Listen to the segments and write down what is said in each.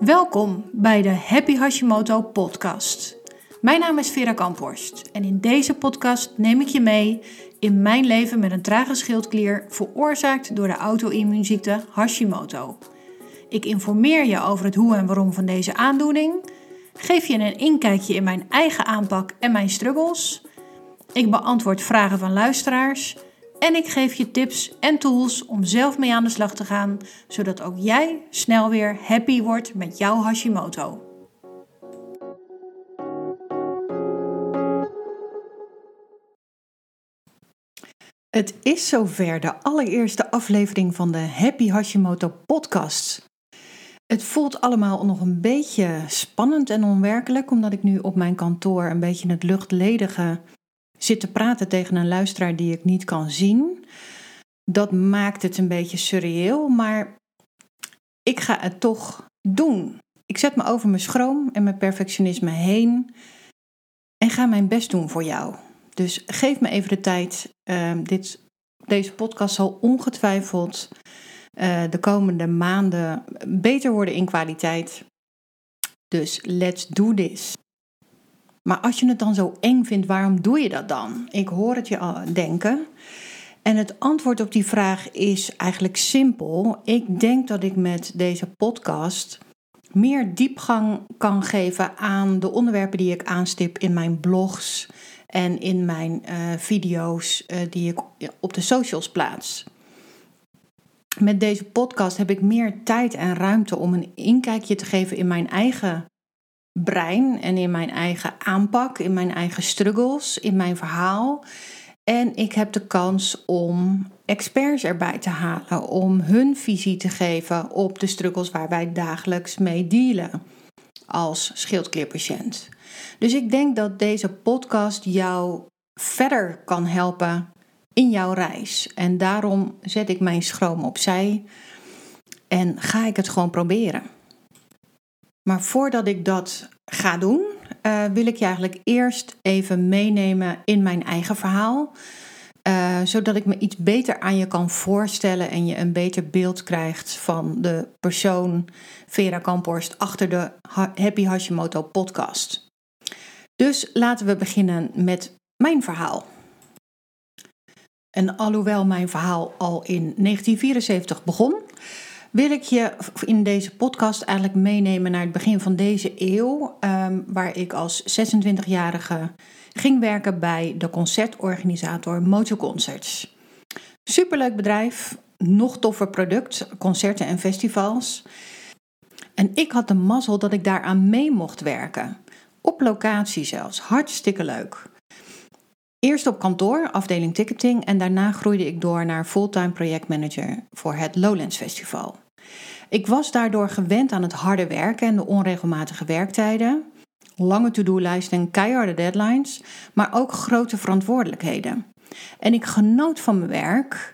Welkom bij de Happy Hashimoto podcast. Mijn naam is Vera Kamphorst en in deze podcast neem ik je mee in mijn leven met een trage schildklier veroorzaakt door de auto-immuunziekte Hashimoto. Ik informeer je over het hoe en waarom van deze aandoening, geef je een inkijkje in mijn eigen aanpak en mijn struggles. Ik beantwoord vragen van luisteraars en ik geef je tips en tools om zelf mee aan de slag te gaan, zodat ook jij snel weer happy wordt met jouw Hashimoto. Het is zover de allereerste aflevering van de Happy Hashimoto podcast. Het voelt allemaal nog een beetje spannend en onwerkelijk, omdat ik nu op mijn kantoor een beetje het luchtledige zit te praten tegen een luisteraar die ik niet kan zien. Dat maakt het een beetje surreëel, maar ik ga het toch doen. Ik zet me over mijn schroom en mijn perfectionisme heen en ga mijn best doen voor jou. Dus geef me even de tijd. Uh, dit, deze podcast zal ongetwijfeld uh, de komende maanden beter worden in kwaliteit. Dus let's do this. Maar als je het dan zo eng vindt, waarom doe je dat dan? Ik hoor het je al denken. En het antwoord op die vraag is eigenlijk simpel. Ik denk dat ik met deze podcast meer diepgang kan geven aan de onderwerpen die ik aanstip in mijn blogs en in mijn uh, video's uh, die ik op de socials plaats. Met deze podcast heb ik meer tijd en ruimte om een inkijkje te geven in mijn eigen brein en in mijn eigen aanpak, in mijn eigen struggles, in mijn verhaal. En ik heb de kans om experts erbij te halen, om hun visie te geven op de struggles waar wij dagelijks mee dealen als schildklierpatiënt. Dus ik denk dat deze podcast jou verder kan helpen in jouw reis. En daarom zet ik mijn schroom opzij en ga ik het gewoon proberen. Maar voordat ik dat ga doen, uh, wil ik je eigenlijk eerst even meenemen in mijn eigen verhaal. Uh, zodat ik me iets beter aan je kan voorstellen en je een beter beeld krijgt van de persoon Vera Kamphorst achter de Happy Hashimoto podcast. Dus laten we beginnen met mijn verhaal. En alhoewel mijn verhaal al in 1974 begon, wil ik je in deze podcast eigenlijk meenemen naar het begin van deze eeuw, um, waar ik als 26-jarige ging werken bij de concertorganisator Mojo Concerts. Superleuk bedrijf, nog toffer product, concerten en festivals. En ik had de mazzel dat ik daaraan mee mocht werken. Op locatie zelfs, hartstikke leuk. Eerst op kantoor, afdeling ticketing, en daarna groeide ik door naar fulltime projectmanager voor het Lowlands Festival. Ik was daardoor gewend aan het harde werken en de onregelmatige werktijden, lange to-do-lijsten en keiharde deadlines, maar ook grote verantwoordelijkheden. En ik genoot van mijn werk,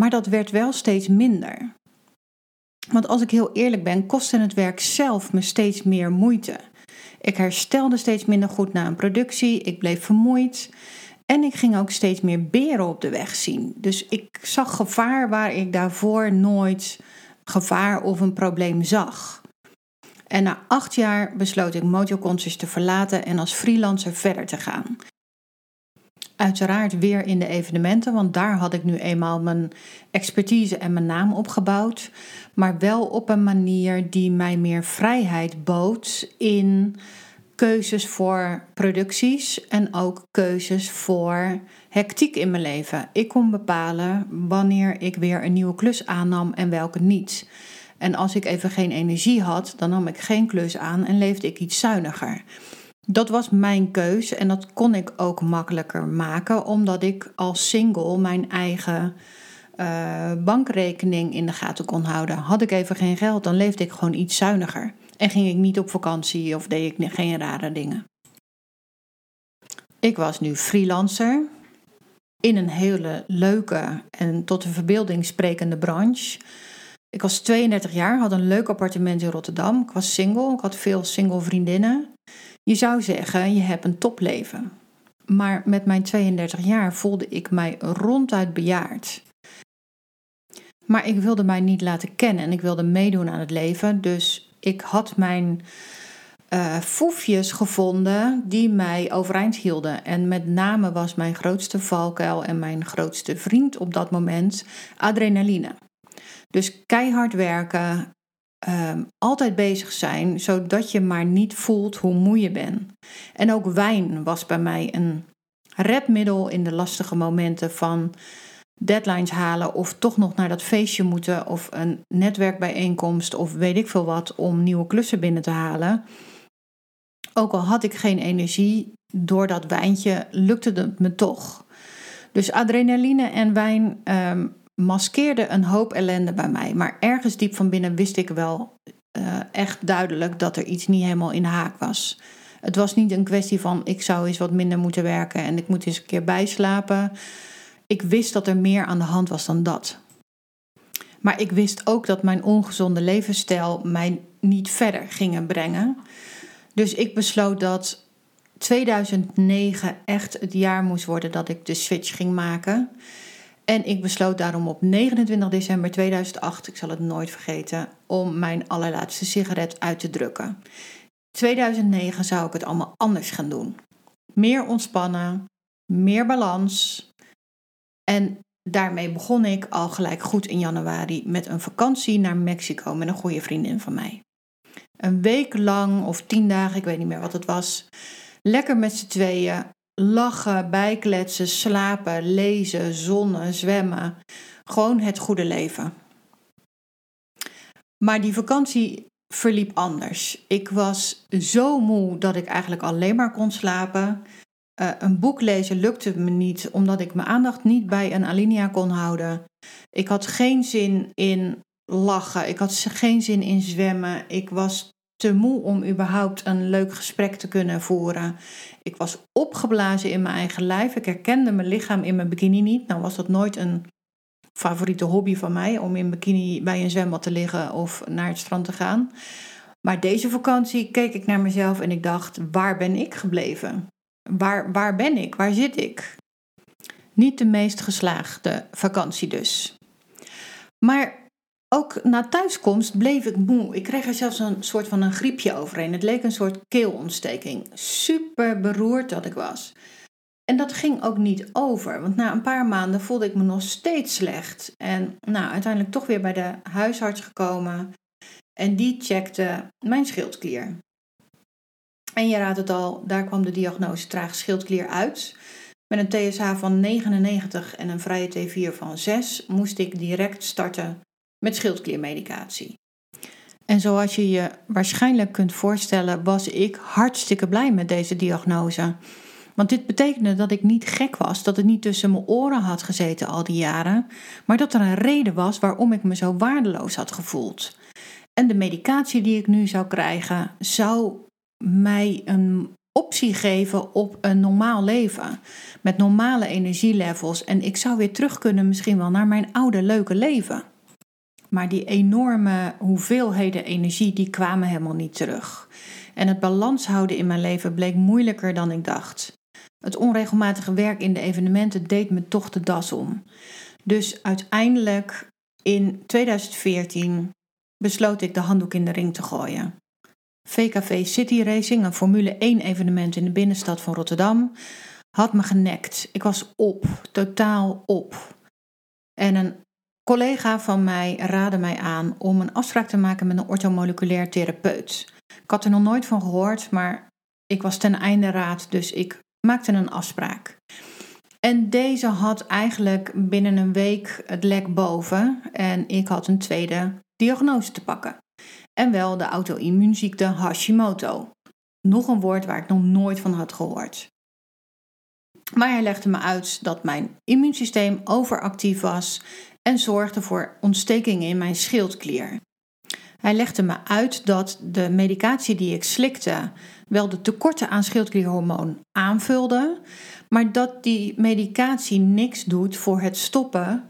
maar dat werd wel steeds minder. Want als ik heel eerlijk ben, kostte het werk zelf me steeds meer moeite. Ik herstelde steeds minder goed na een productie, ik bleef vermoeid en ik ging ook steeds meer beren op de weg zien. Dus ik zag gevaar waar ik daarvoor nooit gevaar of een probleem zag. En na acht jaar besloot ik Mojo te verlaten en als freelancer verder te gaan. Uiteraard weer in de evenementen, want daar had ik nu eenmaal mijn expertise en mijn naam opgebouwd. Maar wel op een manier die mij meer vrijheid bood in keuzes voor producties en ook keuzes voor hectiek in mijn leven. Ik kon bepalen wanneer ik weer een nieuwe klus aannam en welke niet. En als ik even geen energie had, dan nam ik geen klus aan en leefde ik iets zuiniger. Dat was mijn keus en dat kon ik ook makkelijker maken, omdat ik als single mijn eigen uh, bankrekening in de gaten kon houden. Had ik even geen geld, dan leefde ik gewoon iets zuiniger. En ging ik niet op vakantie of deed ik geen rare dingen. Ik was nu freelancer in een hele leuke en tot de verbeelding sprekende branche. Ik was 32 jaar, had een leuk appartement in Rotterdam. Ik was single, ik had veel single vriendinnen. Je zou zeggen, je hebt een topleven. Maar met mijn 32 jaar voelde ik mij ronduit bejaard. Maar ik wilde mij niet laten kennen en ik wilde meedoen aan het leven. Dus ik had mijn uh, foefjes gevonden die mij overeind hielden. En met name was mijn grootste valkuil en mijn grootste vriend op dat moment adrenaline. Dus keihard werken, um, altijd bezig zijn, zodat je maar niet voelt hoe moe je bent. En ook wijn was bij mij een redmiddel in de lastige momenten van deadlines halen of toch nog naar dat feestje moeten of een netwerkbijeenkomst of weet ik veel wat om nieuwe klussen binnen te halen. Ook al had ik geen energie, door dat wijntje lukte het me toch. Dus adrenaline en wijn um, maskeerden een hoop ellende bij mij. Maar ergens diep van binnen wist ik wel uh, echt duidelijk dat er iets niet helemaal in de haak was. Het was niet een kwestie van ik zou eens wat minder moeten werken en ik moet eens een keer bijslapen. Ik wist dat er meer aan de hand was dan dat. Maar ik wist ook dat mijn ongezonde levensstijl mij niet verder ging brengen. Dus ik besloot dat 2009 echt het jaar moest worden dat ik de switch ging maken. En ik besloot daarom op 29 december 2008, ik zal het nooit vergeten, om mijn allerlaatste sigaret uit te drukken. 2009 zou ik het allemaal anders gaan doen. Meer ontspannen, meer balans. En daarmee begon ik al gelijk goed in januari met een vakantie naar Mexico met een goede vriendin van mij. Een week lang of tien dagen, ik weet niet meer wat het was. Lekker met z'n tweeën. Lachen, bijkletsen, slapen, lezen, zonnen, zwemmen. Gewoon het goede leven. Maar die vakantie verliep anders. Ik was zo moe dat ik eigenlijk alleen maar kon slapen. Uh, een boek lezen lukte me niet, omdat ik mijn aandacht niet bij een alinea kon houden. Ik had geen zin in lachen. Ik had geen zin in zwemmen. Ik was te moe om überhaupt een leuk gesprek te kunnen voeren. Ik was opgeblazen in mijn eigen lijf. Ik herkende mijn lichaam in mijn bikini niet. Nou was dat nooit een favoriete hobby van mij om in bikini bij een zwembad te liggen of naar het strand te gaan. Maar deze vakantie keek ik naar mezelf en ik dacht: waar ben ik gebleven? Waar, waar ben ik? Waar zit ik? Niet de meest geslaagde vakantie dus. Maar ook na thuiskomst bleef ik moe. Ik kreeg er zelfs een soort van een griepje overheen. Het leek een soort keelontsteking. Super beroerd dat ik was. En dat ging ook niet over, want na een paar maanden voelde ik me nog steeds slecht. En nou, uiteindelijk toch weer bij de huisarts gekomen. En die checkte mijn schildklier. En je raadt het al, daar kwam de diagnose trage schildklier uit. Met een TSH van 99 en een vrije T4 van 6 moest ik direct starten met schildkliermedicatie. En zoals je je waarschijnlijk kunt voorstellen, was ik hartstikke blij met deze diagnose. Want dit betekende dat ik niet gek was, dat het niet tussen mijn oren had gezeten al die jaren, maar dat er een reden was waarom ik me zo waardeloos had gevoeld. En de medicatie die ik nu zou krijgen, zou mij een optie geven op een normaal leven. Met normale energielevels. En ik zou weer terug kunnen misschien wel naar mijn oude leuke leven. Maar die enorme hoeveelheden energie, die kwamen helemaal niet terug. En het balans houden in mijn leven bleek moeilijker dan ik dacht. Het onregelmatige werk in de evenementen deed me toch de das om. Dus uiteindelijk in 2014 besloot ik de handdoek in de ring te gooien. VKV City Racing, een Formule 1 evenement in de binnenstad van Rotterdam, had me genekt. Ik was op, totaal op. En een collega van mij raadde mij aan om een afspraak te maken met een orthomoleculair therapeut. Ik had er nog nooit van gehoord, maar ik was ten einde raad, dus ik maakte een afspraak. En deze had eigenlijk binnen een week het lek boven en ik had een tweede diagnose te pakken. En wel de auto-immuunziekte Hashimoto. Nog een woord waar ik nog nooit van had gehoord. Maar hij legde me uit dat mijn immuunsysteem overactief was en zorgde voor ontstekingen in mijn schildklier. Hij legde me uit dat de medicatie die ik slikte wel de tekorten aan schildklierhormoon aanvulde, maar dat die medicatie niks doet voor het stoppen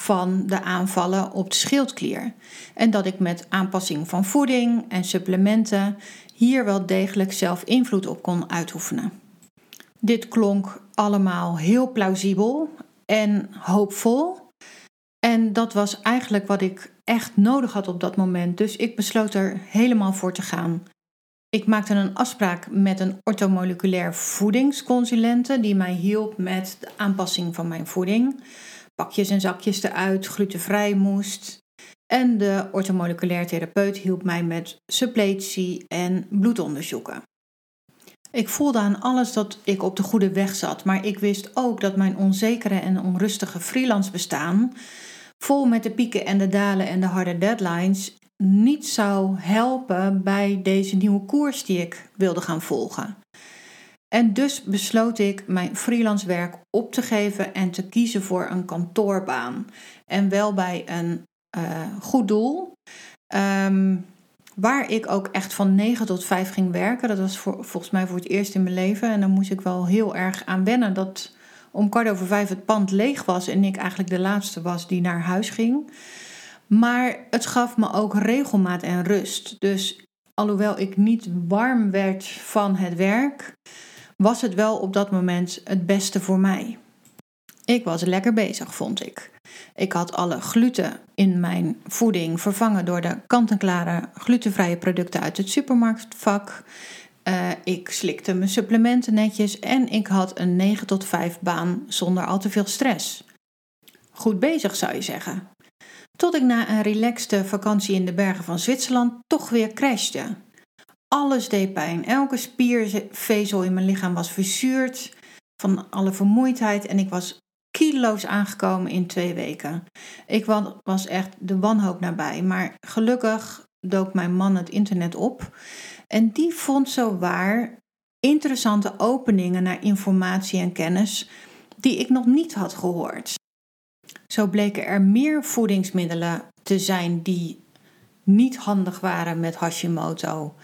van de aanvallen op de schildklier. En dat ik met aanpassing van voeding en supplementen hier wel degelijk zelf invloed op kon uitoefenen. Dit klonk allemaal heel plausibel en hoopvol. En dat was eigenlijk wat ik echt nodig had op dat moment. Dus ik besloot er helemaal voor te gaan. Ik maakte een afspraak met een ortomoleculair voedingsconsulente die mij hielp met de aanpassing van mijn voeding. Pakjes en zakjes eruit, glutenvrij moest. En de ortomoleculair therapeut hielp mij met suppletie en bloedonderzoeken. Ik voelde aan alles dat ik op de goede weg zat, maar ik wist ook dat mijn onzekere en onrustige freelance bestaan, vol met de pieken en de dalen en de harde deadlines, niet zou helpen bij deze nieuwe koers die ik wilde gaan volgen. En dus besloot ik mijn freelance werk op te geven en te kiezen voor een kantoorbaan. En wel bij een uh, goed doel. Um, waar ik ook echt van 9 tot 5 ging werken. Dat was voor, volgens mij voor het eerst in mijn leven. En dan moest ik wel heel erg aan wennen dat om kwart over vijf het pand leeg was en ik eigenlijk de laatste was die naar huis ging. Maar het gaf me ook regelmaat en rust. Dus alhoewel ik niet warm werd van het werk, was het wel op dat moment het beste voor mij. Ik was lekker bezig, vond ik. Ik had alle gluten in mijn voeding vervangen door de kant-en-klare glutenvrije producten uit het supermarktvak. Uh, ik slikte mijn supplementen netjes en ik had een 9 tot 5 baan zonder al te veel stress. Goed bezig zou je zeggen. Tot ik na een relaxte vakantie in de bergen van Zwitserland toch weer crashte. Alles deed pijn. Elke spiervezel in mijn lichaam was verzuurd van alle vermoeidheid en ik was kilo's aangekomen in twee weken. Ik was echt de wanhoop nabij. Maar gelukkig dook mijn man het internet op. En die vond zo waar interessante openingen naar informatie en kennis die ik nog niet had gehoord. Zo bleken er meer voedingsmiddelen te zijn die niet handig waren met Hashimoto.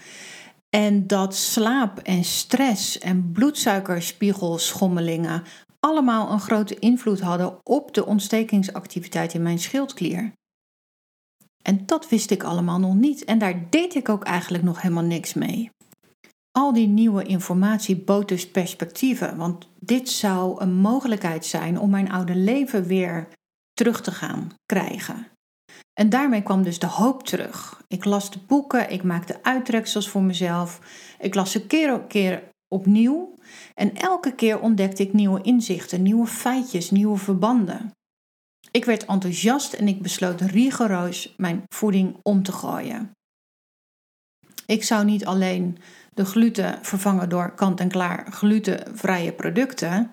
En dat slaap en stress en bloedsuikerspiegelschommelingen allemaal een grote invloed hadden op de ontstekingsactiviteit in mijn schildklier. En dat wist ik allemaal nog niet en daar deed ik ook eigenlijk nog helemaal niks mee. Al die nieuwe informatie bood dus perspectieven, want dit zou een mogelijkheid zijn om mijn oude leven weer terug te gaan krijgen. En daarmee kwam dus de hoop terug. Ik las de boeken, ik maakte uittreksels voor mezelf, ik las ze keer op keer opnieuw en elke keer ontdekte ik nieuwe inzichten, nieuwe feitjes, nieuwe verbanden. Ik werd enthousiast en ik besloot rigoureus mijn voeding om te gooien. Ik zou niet alleen de gluten vervangen door kant-en-klaar glutenvrije producten.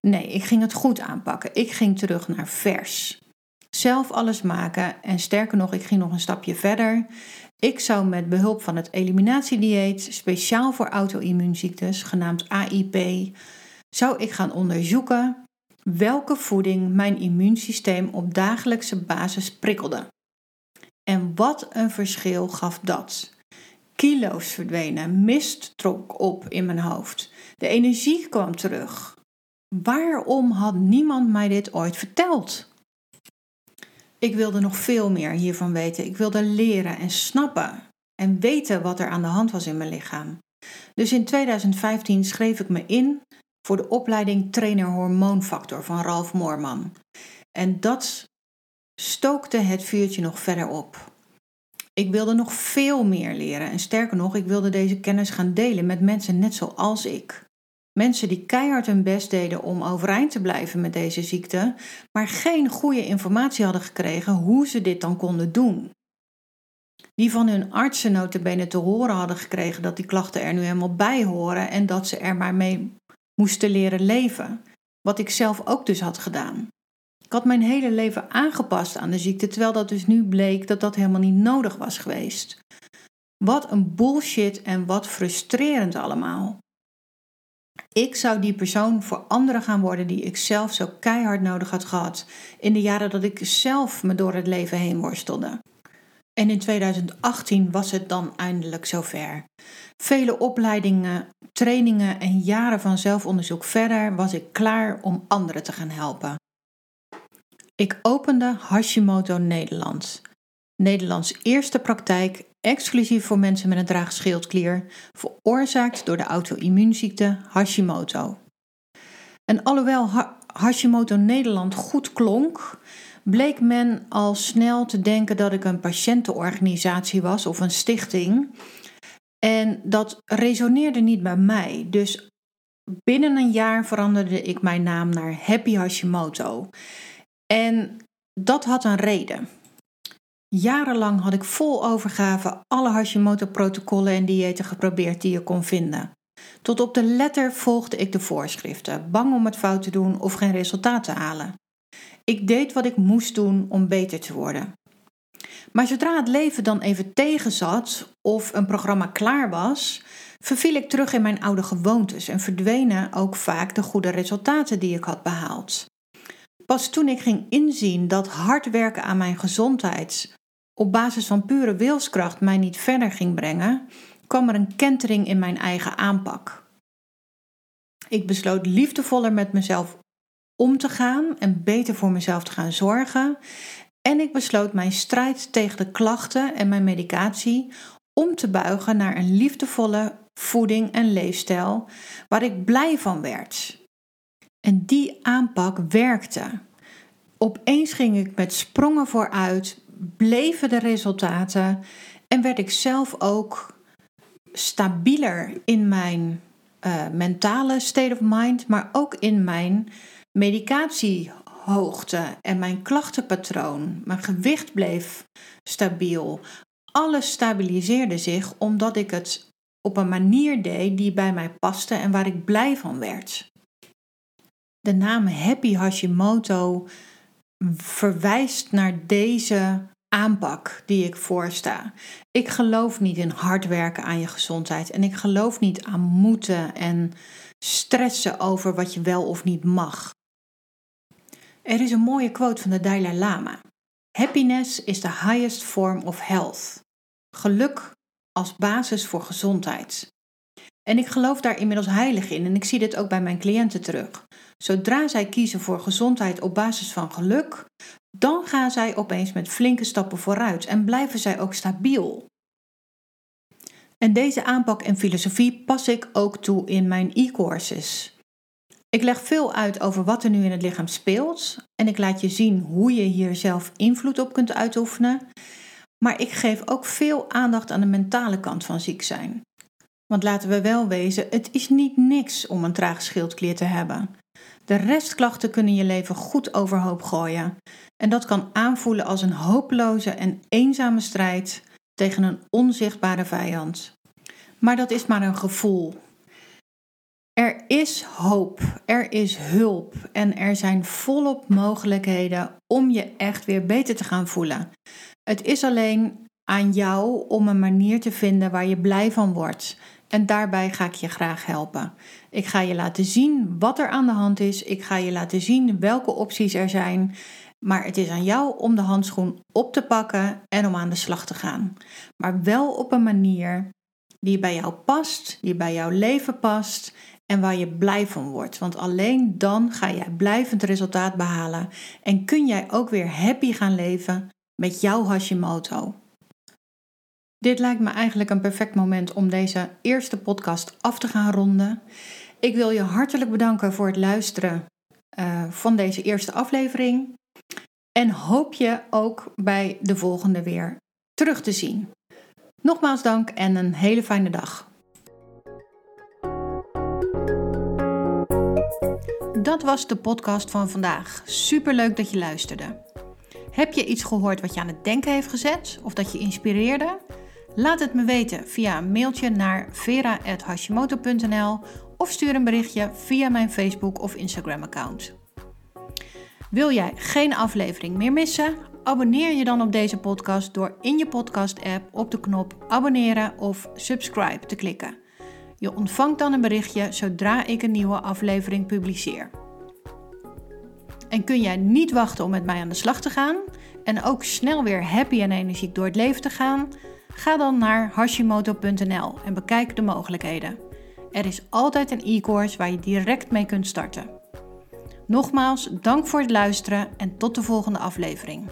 Nee, ik ging het goed aanpakken. Ik ging terug naar vers. Zelf alles maken en sterker nog, ik ging nog een stapje verder. Ik zou met behulp van het eliminatiedieet, speciaal voor auto-immuunziektes, genaamd AIP, zou ik gaan onderzoeken welke voeding mijn immuunsysteem op dagelijkse basis prikkelde. En wat een verschil gaf dat. Kilo's verdwenen, mist trok op in mijn hoofd. De energie kwam terug. Waarom had niemand mij dit ooit verteld? Ik wilde nog veel meer hiervan weten. Ik wilde leren en snappen en weten wat er aan de hand was in mijn lichaam. Dus in 2015 schreef ik me in voor de opleiding Trainer Hormoonfactor van Ralf Moorman. En dat stookte het vuurtje nog verder op. Ik wilde nog veel meer leren en sterker nog, ik wilde deze kennis gaan delen met mensen net zoals ik. Mensen die keihard hun best deden om overeind te blijven met deze ziekte, maar geen goede informatie hadden gekregen hoe ze dit dan konden doen. Die van hun artsen notabene te horen hadden gekregen dat die klachten er nu helemaal bij horen en dat ze er maar mee moesten leren leven. Wat ik zelf ook dus had gedaan. Ik had mijn hele leven aangepast aan de ziekte, terwijl dat dus nu bleek dat dat helemaal niet nodig was geweest. Wat een bullshit en wat frustrerend allemaal. Ik zou die persoon voor anderen gaan worden die ik zelf zo keihard nodig had gehad in de jaren dat ik zelf me door het leven heen worstelde. En in 2018 was het dan eindelijk zover. Vele opleidingen, trainingen en jaren van zelfonderzoek verder was ik klaar om anderen te gaan helpen. Ik opende Hashimoto Nederland, Nederlands eerste praktijk exclusief voor mensen met een draagschildklier, veroorzaakt door de auto-immuunziekte Hashimoto. En alhoewel Hashimoto Nederland goed klonk, bleek men al snel te denken dat ik een patiëntenorganisatie was of een stichting. En dat resoneerde niet bij mij. Dus binnen een jaar veranderde ik mijn naam naar Happy Hashimoto. En dat had een reden. Jarenlang had ik vol overgave alle Hashimoto-protocollen en diëten geprobeerd die je kon vinden. Tot op de letter volgde ik de voorschriften, bang om het fout te doen of geen resultaat te halen. Ik deed wat ik moest doen om beter te worden. Maar zodra het leven dan even tegenzat of een programma klaar was, verviel ik terug in mijn oude gewoontes en verdwenen ook vaak de goede resultaten die ik had behaald. Pas toen ik ging inzien dat hard werken aan mijn gezondheid op basis van pure wilskracht mij niet verder ging brengen, kwam er een kentering in mijn eigen aanpak. Ik besloot liefdevoller met mezelf om te gaan en beter voor mezelf te gaan zorgen. En ik besloot mijn strijd tegen de klachten en mijn medicatie om te buigen naar een liefdevolle voeding en leefstijl waar ik blij van werd. En die aanpak werkte. Opeens ging ik met sprongen vooruit, bleven de resultaten en werd ik zelf ook stabieler in mijn uh, mentale state of mind, maar ook in mijn medicatiehoogte en mijn klachtenpatroon. Mijn gewicht bleef stabiel. Alles stabiliseerde zich omdat ik het op een manier deed die bij mij paste en waar ik blij van werd. De naam Happy Hashimoto verwijst naar deze aanpak die ik voorsta. Ik geloof niet in hard werken aan je gezondheid en ik geloof niet aan moeten en stressen over wat je wel of niet mag. Er is een mooie quote van de Dalai Lama. Happiness is the highest form of health. Geluk als basis voor gezondheid. En ik geloof daar inmiddels heilig in en ik zie dit ook bij mijn cliënten terug. Zodra zij kiezen voor gezondheid op basis van geluk, dan gaan zij opeens met flinke stappen vooruit en blijven zij ook stabiel. En deze aanpak en filosofie pas ik ook toe in mijn e-courses. Ik leg veel uit over wat er nu in het lichaam speelt en ik laat je zien hoe je hier zelf invloed op kunt uitoefenen. Maar ik geef ook veel aandacht aan de mentale kant van ziek zijn. Want laten we wel wezen, het is niet niks om een traag schildklier te hebben. De restklachten kunnen je leven goed overhoop gooien. En dat kan aanvoelen als een hopeloze en eenzame strijd tegen een onzichtbare vijand. Maar dat is maar een gevoel. Er is hoop, er is hulp en er zijn volop mogelijkheden om je echt weer beter te gaan voelen. Het is alleen aan jou om een manier te vinden waar je blij van wordt. En daarbij ga ik je graag helpen. Ik ga je laten zien wat er aan de hand is. Ik ga je laten zien welke opties er zijn. Maar het is aan jou om de handschoen op te pakken en om aan de slag te gaan. Maar wel op een manier die bij jou past, die bij jouw leven past en waar je blij van wordt. Want alleen dan ga jij blijvend resultaat behalen en kun jij ook weer happy gaan leven met jouw Hashimoto. Dit lijkt me eigenlijk een perfect moment om deze eerste podcast af te gaan ronden. Ik wil je hartelijk bedanken voor het luisteren uh, van deze eerste aflevering. En hoop je ook bij de volgende weer terug te zien. Nogmaals dank en een hele fijne dag. Dat was de podcast van vandaag. Super leuk dat je luisterde. Heb je iets gehoord wat je aan het denken heeft gezet of dat je inspireerde? Laat het me weten via een mailtje naar vera.hashimoto.nl of stuur een berichtje via mijn Facebook of Instagram account. Wil jij geen aflevering meer missen? Abonneer je dan op deze podcast door in je podcast-app op de knop abonneren of subscribe te klikken. Je ontvangt dan een berichtje zodra ik een nieuwe aflevering publiceer. En kun jij niet wachten om met mij aan de slag te gaan en ook snel weer happy en energiek door het leven te gaan? Ga dan naar hashimoto.nl en bekijk de mogelijkheden. Er is altijd een e-course waar je direct mee kunt starten. Nogmaals, dank voor het luisteren en tot de volgende aflevering.